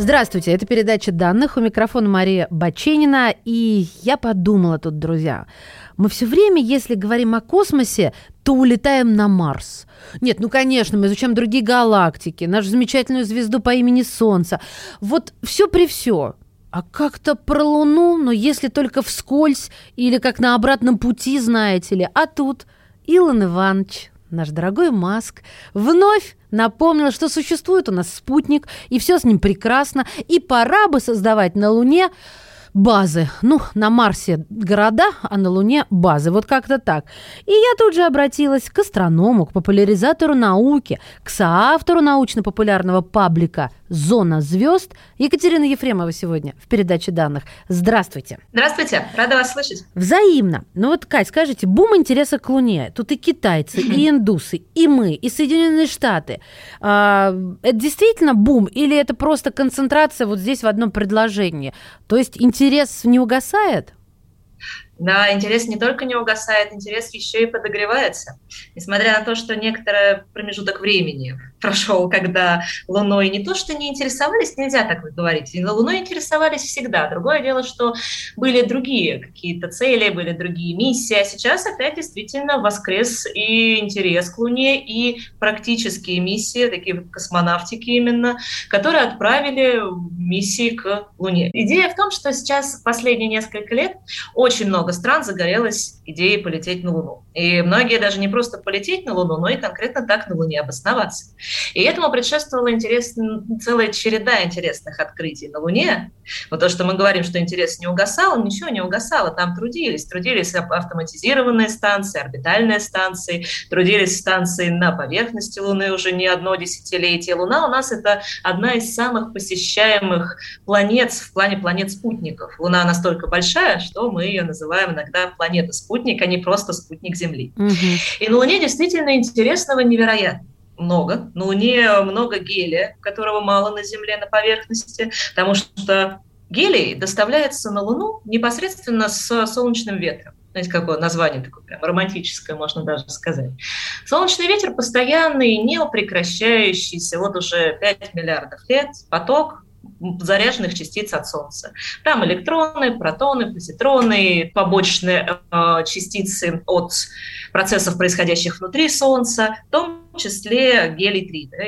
Здравствуйте, это передача данных. У микрофона Мария Баченина. И я подумала тут, друзья, мы все время, если говорим о космосе, то улетаем на Марс. Нет, ну, конечно, мы изучаем другие галактики, нашу замечательную звезду по имени Солнце. Вот все при все. А как-то про Луну, но если только вскользь или как на обратном пути, знаете ли. А тут Илон Иванович, наш дорогой Маск, вновь напомнил, что существует у нас спутник, и все с ним прекрасно, и пора бы создавать на Луне базы. Ну, на Марсе города, а на Луне базы. Вот как-то так. И я тут же обратилась к астроному, к популяризатору науки, к соавтору научно-популярного паблика «Зона звезд» Екатерина Ефремова сегодня в передаче данных. Здравствуйте. Здравствуйте, рада вас слышать. Взаимно. Ну вот, Кать, скажите, бум интереса к Луне. Тут и китайцы, и индусы, и мы, и Соединенные Штаты. А, это действительно бум или это просто концентрация вот здесь в одном предложении? То есть интерес не угасает? Да, интерес не только не угасает, интерес еще и подогревается. Несмотря на то, что некоторый промежуток времени прошел, когда Луной не то что не интересовались, нельзя так говорить, Луной интересовались всегда. Другое дело, что были другие какие-то цели, были другие миссии, а сейчас опять действительно воскрес и интерес к Луне, и практические миссии, такие космонавтики именно, которые отправили миссии к Луне. Идея в том, что сейчас последние несколько лет очень много стран загорелась идеей полететь на Луну. И многие даже не просто полететь на Луну, но и конкретно так на Луне обосноваться. И этому предшествовала целая череда интересных открытий на Луне. Вот то, что мы говорим, что интерес не угасал, ничего не угасало. Там трудились. Трудились автоматизированные станции, орбитальные станции, трудились станции на поверхности Луны уже не одно десятилетие. Луна у нас это одна из самых посещаемых планет в плане планет-спутников. Луна настолько большая, что мы ее называем иногда планета-спутник, а не просто спутник Земли. Угу. И на Луне действительно интересного невероятно много. На Луне много гелия, которого мало на Земле на поверхности, потому что гелий доставляется на Луну непосредственно с солнечным ветром. Знаете, какое название такое прям романтическое, можно даже сказать. Солнечный ветер постоянный, не прекращающийся, вот уже 5 миллиардов лет, поток заряженных частиц от Солнца. Там электроны, протоны, позитроны, побочные э, частицы от процессов, происходящих внутри Солнца, в том числе гелий-3, да,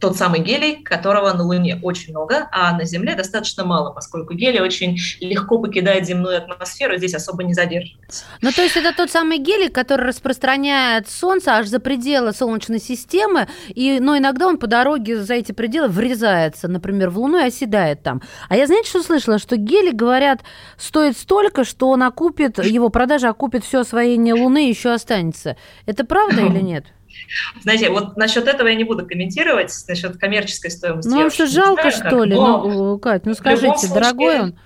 тот самый гелий, которого на Луне очень много, а на Земле достаточно мало, поскольку гелий очень легко покидает земную атмосферу, здесь особо не задерживается. Ну, то есть это тот самый гелий, который распространяет Солнце аж за пределы Солнечной системы, и, но иногда он по дороге за эти пределы врезается, например, в Луну и оседает там. А я, знаете, что слышала? Что гелий, говорят, стоит столько, что он окупит, его продажа окупит все освоение Луны и еще останется. Это правда или нет? Знаете, вот насчет этого я не буду комментировать, насчет коммерческой стоимости. Ну, что жалко, знаю, что ли? Но ну, Кать, ну скажите, случае, дорогой он?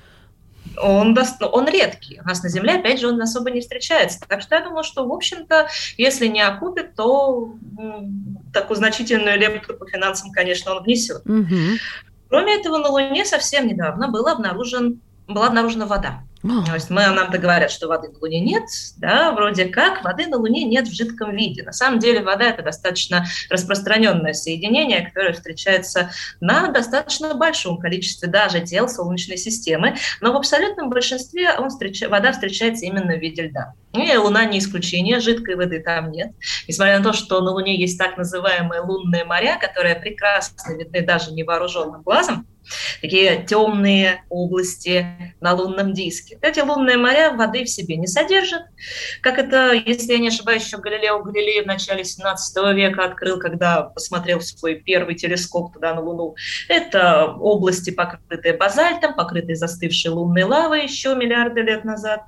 Он, он редкий. У нас на Земле, опять же, он особо не встречается. Так что я думаю, что, в общем-то, если не окупит, то такую значительную лепту по финансам, конечно, он внесет. Угу. Кроме этого, на Луне совсем недавно был обнаружен, была обнаружена вода. То есть мы, нам-то говорят, что воды на Луне нет, да, вроде как воды на Луне нет в жидком виде. На самом деле вода – это достаточно распространенное соединение, которое встречается на достаточно большом количестве даже тел Солнечной системы, но в абсолютном большинстве он встреч... вода встречается именно в виде льда. И Луна не исключение, жидкой воды там нет. Несмотря на то, что на Луне есть так называемые лунные моря, которые прекрасно видны даже невооруженным глазом, такие темные области на лунном диске. Эти лунные моря воды в себе не содержат, как это, если я не ошибаюсь, еще Галилео Галилей в начале 17 века открыл, когда посмотрел свой первый телескоп туда на Луну. Это области, покрытые базальтом, покрытые застывшей лунной лавой еще миллиарды лет назад,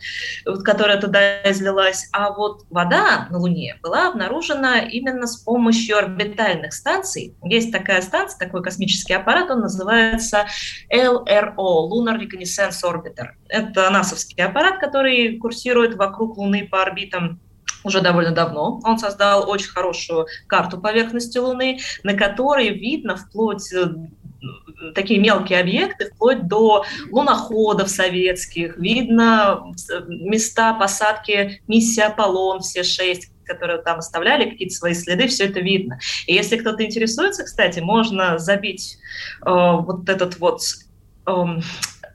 которая туда излилась. А вот вода на Луне была обнаружена именно с помощью орбитальных станций. Есть такая станция, такой космический аппарат, он называется называется LRO, Lunar Reconnaissance Orbiter. Это насовский аппарат, который курсирует вокруг Луны по орбитам уже довольно давно. Он создал очень хорошую карту поверхности Луны, на которой видно вплоть э, такие мелкие объекты, вплоть до луноходов советских, видно места посадки миссии «Аполлон», все шесть, которые там оставляли какие-то свои следы, все это видно. И если кто-то интересуется, кстати, можно забить э, вот этот вот э, эм,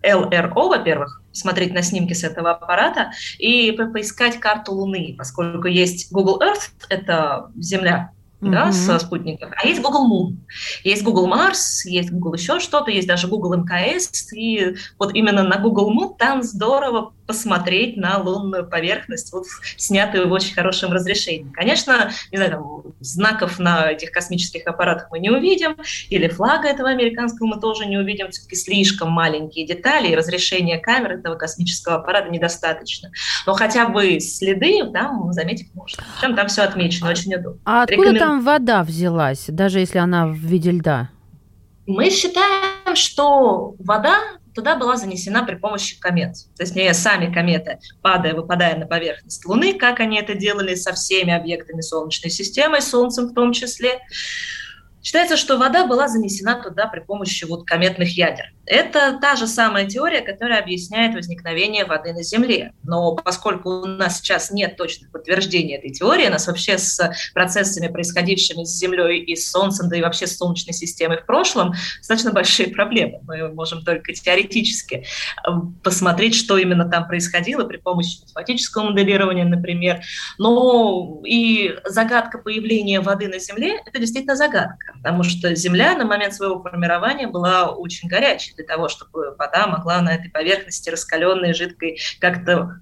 ЛРО, во-первых, смотреть на снимки с этого аппарата и поискать карту Луны, поскольку есть Google Earth, это Земля, mm-hmm. да, со спутников. А есть Google Moon, есть Google Mars, есть Google еще что-то, есть даже Google МКС. И вот именно на Google Moon там здорово посмотреть на лунную поверхность, вот, снятую в очень хорошем разрешении. Конечно, не знаю, там, знаков на этих космических аппаратах мы не увидим, или флага этого американского мы тоже не увидим, все-таки слишком маленькие детали, и разрешение камер этого космического аппарата недостаточно. Но хотя бы следы там заметить можно. Причем там все отмечено, очень удобно. А откуда Рекомен... там вода взялась, даже если она в виде льда? Мы считаем, что вода туда была занесена при помощи комет. То есть не сами кометы, падая, выпадая на поверхность Луны, как они это делали со всеми объектами Солнечной системы, Солнцем в том числе, Считается, что вода была занесена туда при помощи вот кометных ядер. Это та же самая теория, которая объясняет возникновение воды на Земле. Но поскольку у нас сейчас нет точных подтверждений этой теории, нас вообще с процессами, происходившими с Землей и с Солнцем, да и вообще с Солнечной системой в прошлом, достаточно большие проблемы. Мы можем только теоретически э, посмотреть, что именно там происходило при помощи математического моделирования, например. Но и загадка появления воды на Земле – это действительно загадка потому что Земля на момент своего формирования была очень горячей для того, чтобы вода могла на этой поверхности раскаленной, жидкой как-то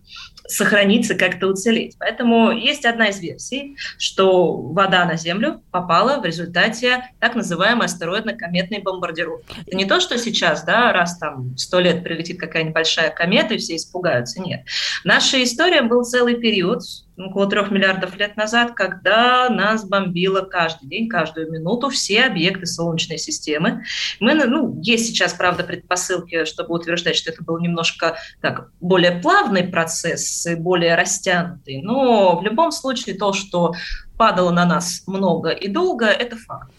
сохраниться, как-то уцелеть. Поэтому есть одна из версий, что вода на Землю попала в результате так называемой астероидно-кометной бомбардировки. Это не то, что сейчас, да, раз там сто лет прилетит какая-нибудь большая комета, и все испугаются. Нет. Наша история был целый период, около трех миллиардов лет назад, когда нас бомбило каждый день, каждую минуту все объекты Солнечной системы. Мы, ну, есть сейчас, правда, предпосылки, чтобы утверждать, что это был немножко так, более плавный процесс, и более растянутый, но в любом случае то, что падало на нас много и долго, это факт.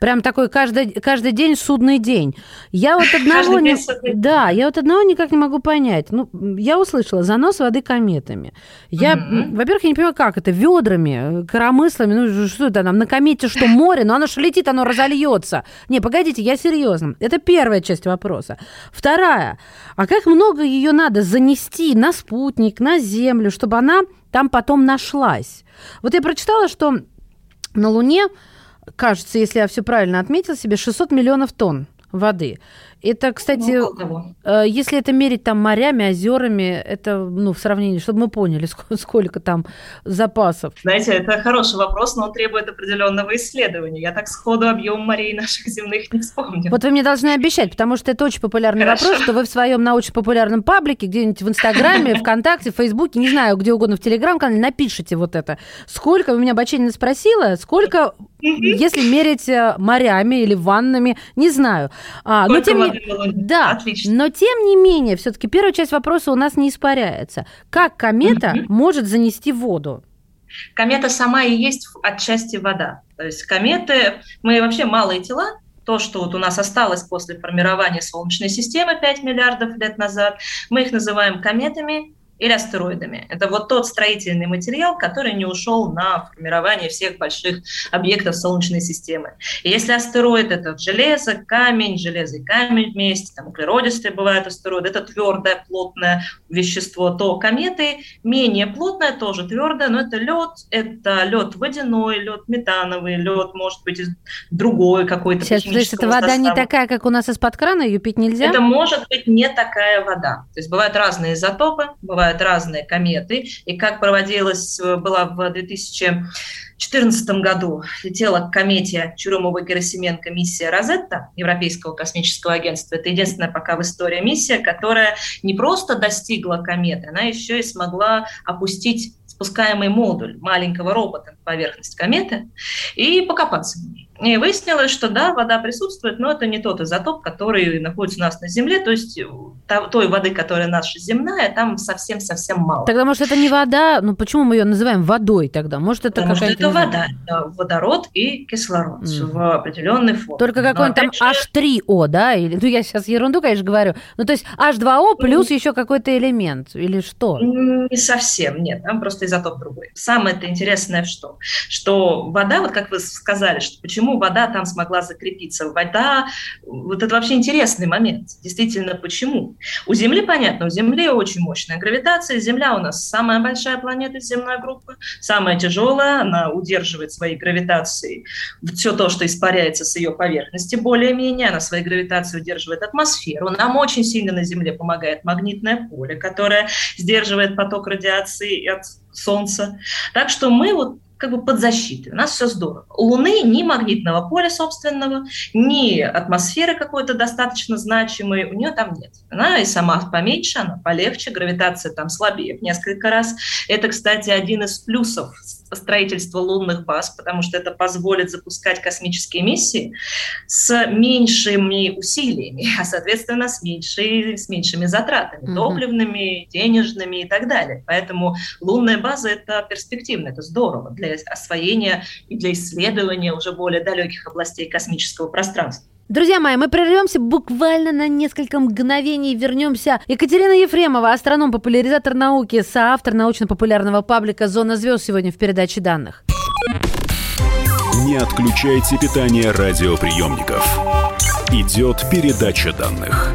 Прям такой каждый, каждый день судный день. Я вот одного не... Да, я вот одного никак не могу понять. Ну, я услышала занос воды кометами. Я, mm во-первых, я не понимаю, как это, ведрами, коромыслами, ну что это нам, на комете что, море? Ну оно же летит, оно разольется. Не, погодите, я серьезно. Это первая часть вопроса. Вторая, а как много ее надо занести на спутник, на Землю, чтобы она там потом нашлась? Вот я прочитала, что на Луне кажется, если я все правильно отметил себе, 600 миллионов тонн воды. Это, кстати, ну, э, если это мерить там морями, озерами, это, ну, в сравнении, чтобы мы поняли, сколько, сколько там запасов. Знаете, это хороший вопрос, но он требует определенного исследования. Я так сходу объем морей наших земных не вспомню. Вот вы мне должны обещать, потому что это очень популярный Хорошо. вопрос, что вы в своем научно-популярном паблике, где-нибудь в Инстаграме, ВКонтакте, в Фейсбуке, не знаю, где угодно, в Телеграм-канале, напишите вот это. Сколько, вы меня Баченина спросила, сколько, если мерить э, морями или ваннами, не знаю. А, но тем не да, Отлично. но тем не менее, все-таки первая часть вопроса у нас не испаряется. Как комета mm может занести воду? Комета сама и есть отчасти вода. То есть кометы, мы вообще малые тела, то, что вот у нас осталось после формирования Солнечной системы 5 миллиардов лет назад, мы их называем кометами, или астероидами. Это вот тот строительный материал, который не ушел на формирование всех больших объектов Солнечной системы. И если астероид – это железо, камень, железо и камень вместе, там углеродистые бывают астероиды, это твердое, плотное вещество, то кометы менее плотное, тоже твердое, но это лед, это лед водяной, лед метановый, лед, может быть, из другой какой-то Сейчас, то есть это вода состава. не такая, как у нас из-под крана, ее пить нельзя? Это может быть не такая вода. То есть бывают разные изотопы, бывают бывают разные кометы. И как проводилась, была в 2000 2014 году летела к комете Чурумова-Герасименко миссия «Розетта» Европейского космического агентства. Это единственная пока в истории миссия, которая не просто достигла кометы, она еще и смогла опустить спускаемый модуль маленького робота на поверхность кометы и покопаться в ней. И выяснилось, что да, вода присутствует, но это не тот изотоп, который находится у нас на Земле, то есть э, той воды, которая наша земная, там совсем-совсем мало. Тогда, может, это не вода, ну почему мы ее называем водой тогда? Может, это Потому что это вода, это водород и кислород mm. в определенной форме. Только какой-нибудь там же... H3O, да? Или, ну, я сейчас ерунду, конечно, говорю. Ну, то есть H2O плюс mm. еще какой-то элемент, или что? Не совсем, нет, там просто изотоп другой. Самое это интересное что? Что вода, вот как вы сказали, что почему вода там смогла закрепиться. Вода, вот это вообще интересный момент. Действительно, почему? У Земли, понятно, у Земли очень мощная гравитация. Земля у нас самая большая планета земной группы, самая тяжелая, она удерживает своей гравитацией все то, что испаряется с ее поверхности, более-менее, она своей гравитацией удерживает атмосферу. Нам очень сильно на Земле помогает магнитное поле, которое сдерживает поток радиации от Солнца. Так что мы вот как бы под защитой. У нас все здорово. У Луны ни магнитного поля собственного, ни атмосферы какой-то достаточно значимой, у нее там нет. Она и сама поменьше, она полегче, гравитация там слабее в несколько раз. Это, кстати, один из плюсов строительства лунных баз, потому что это позволит запускать космические миссии с меньшими усилиями, а, соответственно, с, меньшей, с меньшими затратами, mm-hmm. топливными, денежными и так далее. Поэтому лунная база – это перспективно, это здорово для освоения и для исследования уже более далеких областей космического пространства. Друзья мои, мы прервемся буквально на несколько мгновений. Вернемся. Екатерина Ефремова, астроном, популяризатор науки, соавтор научно-популярного паблика «Зона звезд» сегодня в передаче данных. Не отключайте питание радиоприемников. Идет передача данных.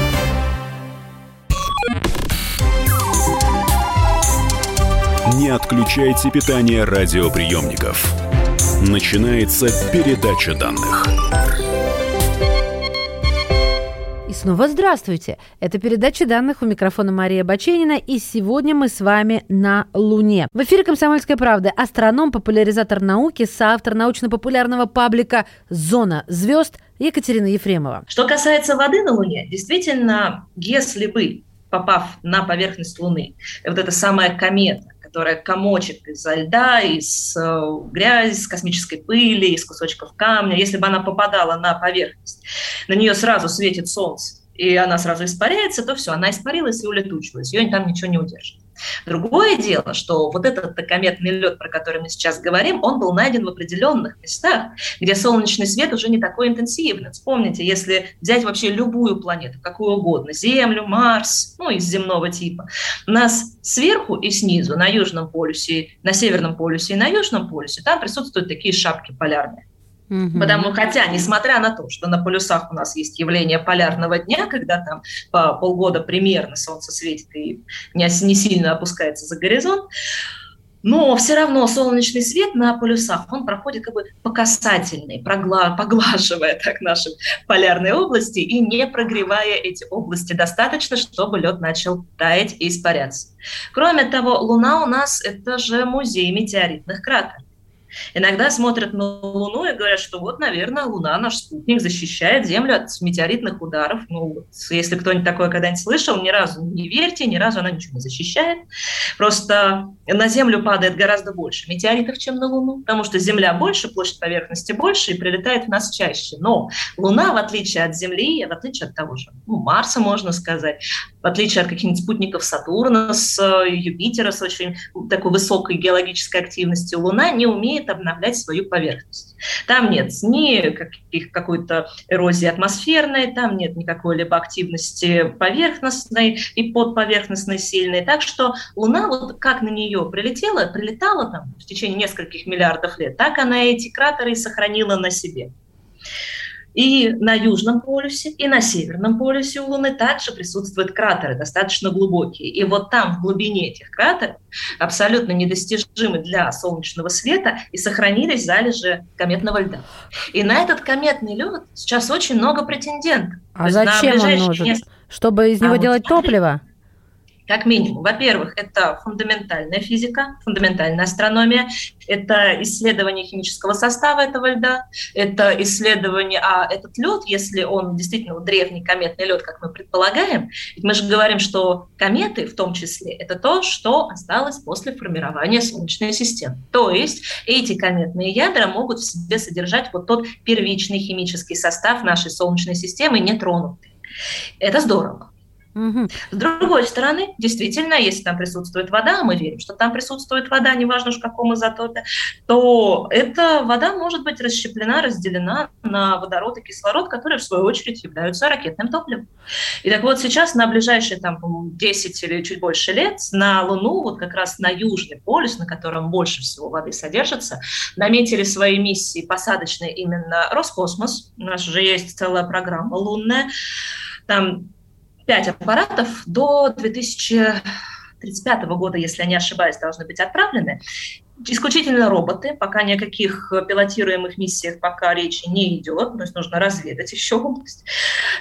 Не отключайте питание радиоприемников. Начинается передача данных. И снова здравствуйте! Это передача данных у микрофона Мария Баченина, и сегодня мы с вами на Луне. В эфире «Комсомольская правда» астроном, популяризатор науки, соавтор научно-популярного паблика «Зона звезд» Екатерина Ефремова. Что касается воды на Луне, действительно, если бы попав на поверхность Луны, вот эта самая комета, которая комочек изо льда, из э, грязи, из космической пыли, из кусочков камня, если бы она попадала на поверхность, на нее сразу светит солнце, и она сразу испаряется, то все, она испарилась и улетучилась, ее там ничего не удержит. Другое дело, что вот этот кометный лед, про который мы сейчас говорим, он был найден в определенных местах, где солнечный свет уже не такой интенсивный. Вспомните, если взять вообще любую планету, какую угодно, Землю, Марс, ну, из земного типа, нас сверху и снизу, на Южном полюсе, на Северном полюсе и на Южном полюсе, там присутствуют такие шапки полярные. Угу. Потому, хотя, несмотря на то, что на полюсах у нас есть явление полярного дня, когда там по полгода примерно солнце светит и не, не сильно опускается за горизонт, но все равно солнечный свет на полюсах, он проходит как бы по касательной, прогла- поглаживая так наши полярные области и не прогревая эти области достаточно, чтобы лед начал таять и испаряться. Кроме того, Луна у нас это же музей метеоритных кратеров. Иногда смотрят на Луну и говорят, что вот, наверное, Луна, наш спутник, защищает Землю от метеоритных ударов. Ну, если кто-нибудь такое когда-нибудь слышал, ни разу не верьте, ни разу она ничего не защищает. Просто на Землю падает гораздо больше метеоритов, чем на Луну, потому что Земля больше, площадь поверхности больше и прилетает в нас чаще. Но Луна, в отличие от Земли, в отличие от того же ну, Марса, можно сказать, в отличие от каких-нибудь спутников Сатурна, с Юпитера, с очень такой высокой геологической активностью, Луна не умеет умеет обновлять свою поверхность. Там нет ни каких, какой-то эрозии атмосферной, там нет никакой либо активности поверхностной и подповерхностной сильной. Так что Луна, вот как на нее прилетела, прилетала там в течение нескольких миллиардов лет, так она эти кратеры и сохранила на себе. И на Южном полюсе, и на Северном полюсе у Луны также присутствуют кратеры, достаточно глубокие. И вот там, в глубине этих кратеров, абсолютно недостижимы для солнечного света, и сохранились залежи кометного льда. И на этот кометный лед сейчас очень много претендентов. А зачем он нужен? Несколько... Чтобы из него а делать вот, топливо? Как минимум. Во-первых, это фундаментальная физика, фундаментальная астрономия, это исследование химического состава этого льда, это исследование, а этот лед, если он действительно древний кометный лед, как мы предполагаем, ведь мы же говорим, что кометы в том числе это то, что осталось после формирования Солнечной системы. То есть эти кометные ядра могут в себе содержать вот тот первичный химический состав нашей Солнечной системы, нетронутый. Это здорово. Угу. С другой стороны, действительно, если там присутствует вода, а мы верим, что там присутствует вода, неважно уж в каком изотопе, то эта вода может быть расщеплена, разделена на водород и кислород, которые, в свою очередь, являются ракетным топливом. И так вот сейчас на ближайшие там, 10 или чуть больше лет на Луну, вот как раз на Южный полюс, на котором больше всего воды содержится, наметили свои миссии посадочные именно Роскосмос. У нас уже есть целая программа лунная. Там пять аппаратов до 2035 года, если я не ошибаюсь, должны быть отправлены. Исключительно роботы, пока ни о каких пилотируемых миссиях пока речи не идет, то есть нужно разведать еще область.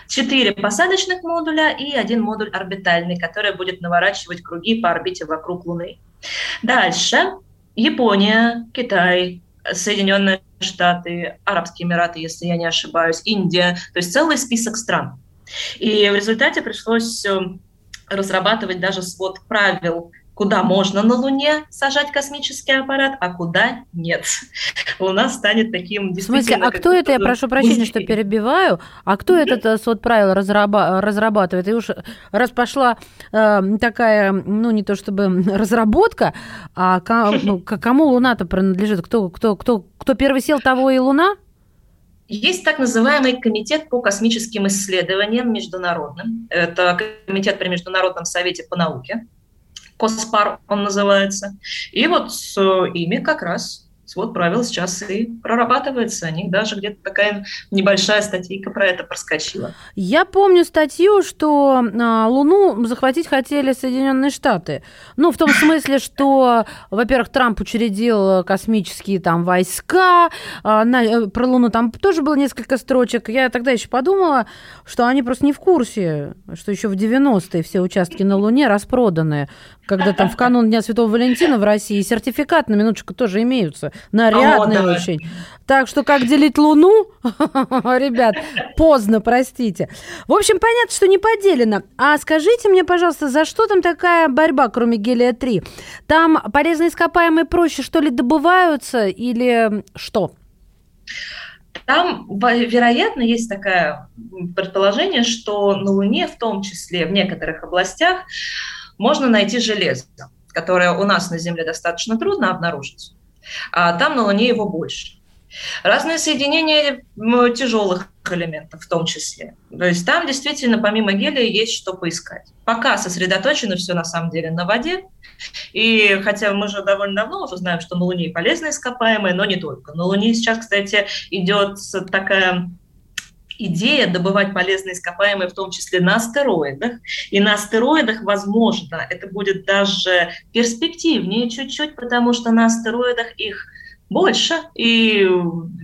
Четыре посадочных модуля и один модуль орбитальный, который будет наворачивать круги по орбите вокруг Луны. Дальше Япония, Китай, Соединенные Штаты, Арабские Эмираты, если я не ошибаюсь, Индия, то есть целый список стран. И в результате пришлось э, разрабатывать даже свод правил, куда можно на Луне сажать космический аппарат, а куда нет. Луна станет таким. В смысле, а кто это, я прошу прощения, что перебиваю, а кто этот э, свод правил разраба- разрабатывает? И уж раз пошла э, такая, ну, не то чтобы разработка, а ну, кому Луна-то принадлежит? Кто, кто, кто, кто первый сел, того и Луна? Есть так называемый комитет по космическим исследованиям международным. Это комитет при Международном совете по науке. Коспар он называется. И вот с ими как раз свод правил сейчас и прорабатывается. О них даже где-то такая небольшая статейка про это проскочила. Я помню статью, что а, Луну захватить хотели Соединенные Штаты. Ну, в том смысле, что, во-первых, Трамп учредил космические там войска, а, на, э, про Луну там тоже было несколько строчек. Я тогда еще подумала, что они просто не в курсе, что еще в 90-е все участки на Луне распроданы когда там в канун Дня Святого Валентина в России сертификат на минуточку тоже имеются. Нарядные О, очень. Так что как делить Луну? Ребят, поздно, простите. В общем, понятно, что не поделено. А скажите мне, пожалуйста, за что там такая борьба, кроме гелия-3? Там полезные ископаемые проще, что ли, добываются или что? Там, вероятно, есть такое предположение, что на Луне, в том числе в некоторых областях, можно найти железо, которое у нас на Земле достаточно трудно обнаружить, а там на Луне его больше. Разные соединения тяжелых элементов в том числе. То есть там действительно помимо гелия есть что поискать. Пока сосредоточено все на самом деле на воде. И хотя мы же довольно давно уже знаем, что на Луне полезные ископаемые, но не только. На Луне сейчас, кстати, идет такая идея добывать полезные ископаемые, в том числе на астероидах. И на астероидах, возможно, это будет даже перспективнее чуть-чуть, потому что на астероидах их больше и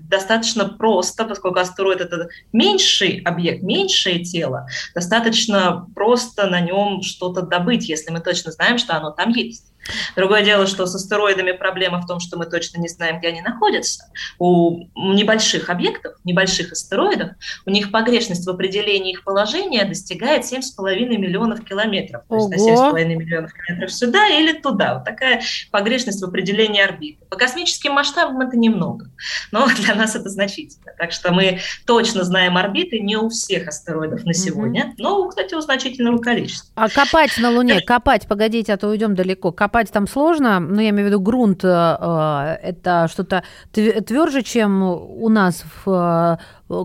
достаточно просто, поскольку астероид это меньший объект, меньшее тело, достаточно просто на нем что-то добыть, если мы точно знаем, что оно там есть. Другое дело, что с астероидами проблема в том, что мы точно не знаем, где они находятся. У небольших объектов, небольших астероидов, у них погрешность в определении их положения достигает 7,5 миллионов километров. Ого. То есть на 7,5 миллионов километров сюда или туда. Вот такая погрешность в определении орбиты. По космическим масштабам это немного, но для нас это значительно. Так что мы точно знаем орбиты не у всех астероидов на сегодня, угу. но, кстати, у значительного количества. А копать на Луне, копать, погодите, а то уйдем далеко. Копать копать там сложно, но я имею в виду грунт, э, э, это что-то тверже, чем у нас в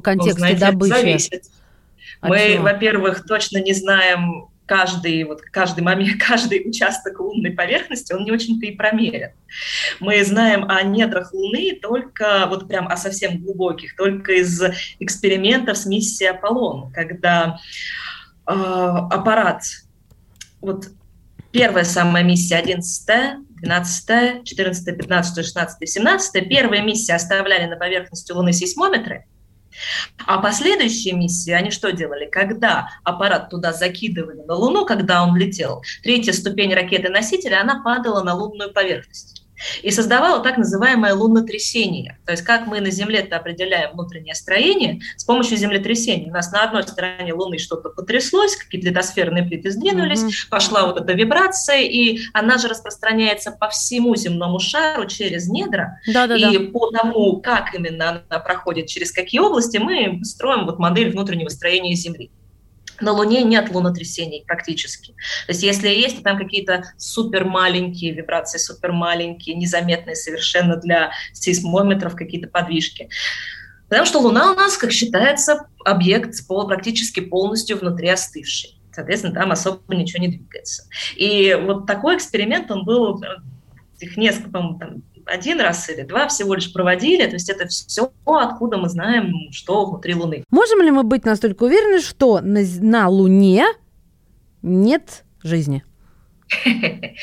контексте ну, знаете, добычи? Зависит. Мы, во-первых, точно не знаем каждый, вот, каждый момент, каждый участок лунной поверхности, он не очень-то и промерен. Мы знаем о недрах Луны только, вот прям о совсем глубоких, только из экспериментов с миссией Аполлон, когда э, аппарат, вот первая самая миссия 11 12 14 15 16 17 первая миссия оставляли на поверхности Луны сейсмометры, а последующие миссии, они что делали? Когда аппарат туда закидывали на Луну, когда он летел, третья ступень ракеты-носителя, она падала на лунную поверхность и создавала так называемое лунотрясение. То есть как мы на Земле-то определяем внутреннее строение с помощью землетрясения. У нас на одной стороне Луны что-то потряслось, какие-то литосферные плиты сдвинулись, mm-hmm. пошла вот эта вибрация, и она же распространяется по всему земному шару через недра. Да-да-да. И по тому, как именно она проходит, через какие области, мы строим вот модель внутреннего строения Земли. На Луне нет лунотрясений практически. То есть если есть, то там какие-то супер маленькие вибрации, супер маленькие, незаметные совершенно для сейсмометров какие-то подвижки. Потому что Луна у нас, как считается, объект практически полностью внутри остывший. Соответственно, там особо ничего не двигается. И вот такой эксперимент, он был их несколько, по-моему, один раз или два всего лишь проводили. То есть это все, откуда мы знаем, что внутри Луны. Можем ли мы быть настолько уверены, что на, на Луне нет жизни?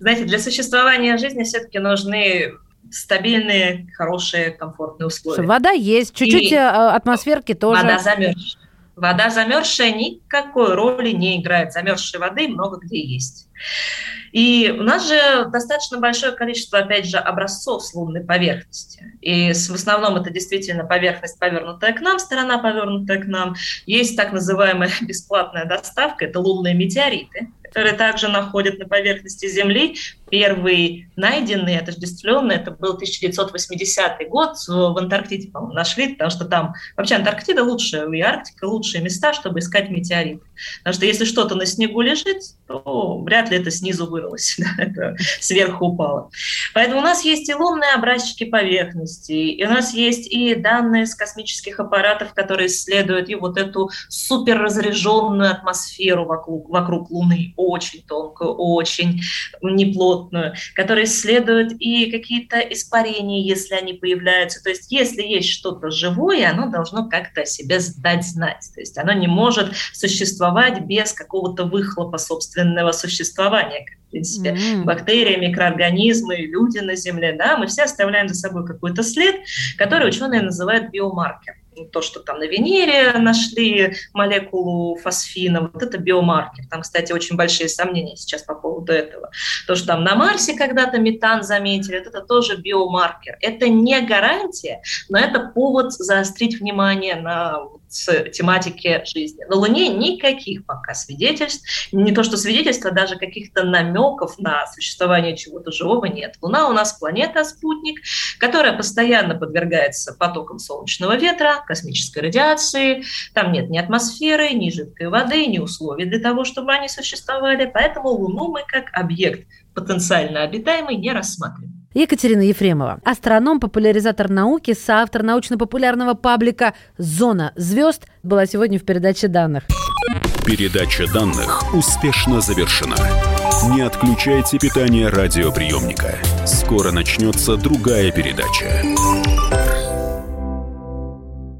Знаете, для существования жизни все-таки нужны стабильные, хорошие, комфортные условия. Вода есть, чуть-чуть И э, атмосферки тоже. Вода замерзшая. Вода замерзшая никакой роли не играет. Замерзшей воды много где есть. И у нас же достаточно большое количество, опять же, образцов с лунной поверхности. И в основном это действительно поверхность, повернутая к нам, сторона, повернутая к нам. Есть так называемая бесплатная доставка, это лунные метеориты которые также находят на поверхности Земли. Первый найденный, отождествленный, это был 1980 год, в Антарктиде, по-моему, нашли, потому что там вообще Антарктида лучшая, и Арктика лучшие места, чтобы искать метеориты. Потому что если что-то на снегу лежит, то вряд ли это снизу вырвалось, это сверху упало. Поэтому у нас есть и лунные образчики поверхности, и у нас есть и данные с космических аппаратов, которые исследуют и вот эту суперразряженную атмосферу вокруг, вокруг Луны, очень тонкую, очень неплотную, которые исследуют и какие-то испарения, если они появляются. То есть если есть что-то живое, оно должно как-то о себе дать знать. То есть оно не может существовать без какого-то выхлопа собственного существования, в принципе, mm-hmm. бактерии, микроорганизмы, люди на Земле, да, мы все оставляем за собой какой-то след, который ученые называют биомаркер то, что там на Венере нашли молекулу фосфина, вот это биомаркер. Там, кстати, очень большие сомнения сейчас по поводу этого. То, что там на Марсе когда-то метан заметили, это тоже биомаркер. Это не гарантия, но это повод заострить внимание на тематике жизни. На Луне никаких пока свидетельств, не то что свидетельства, даже каких-то намеков на существование чего-то живого нет. Луна у нас планета-спутник, которая постоянно подвергается потокам солнечного ветра, космической радиации. Там нет ни атмосферы, ни жидкой воды, ни условий для того, чтобы они существовали. Поэтому Луну мы как объект потенциально обитаемый не рассматриваем. Екатерина Ефремова, астроном, популяризатор науки, соавтор научно-популярного паблика «Зона звезд» была сегодня в передаче данных. Передача данных успешно завершена. Не отключайте питание радиоприемника. Скоро начнется другая передача.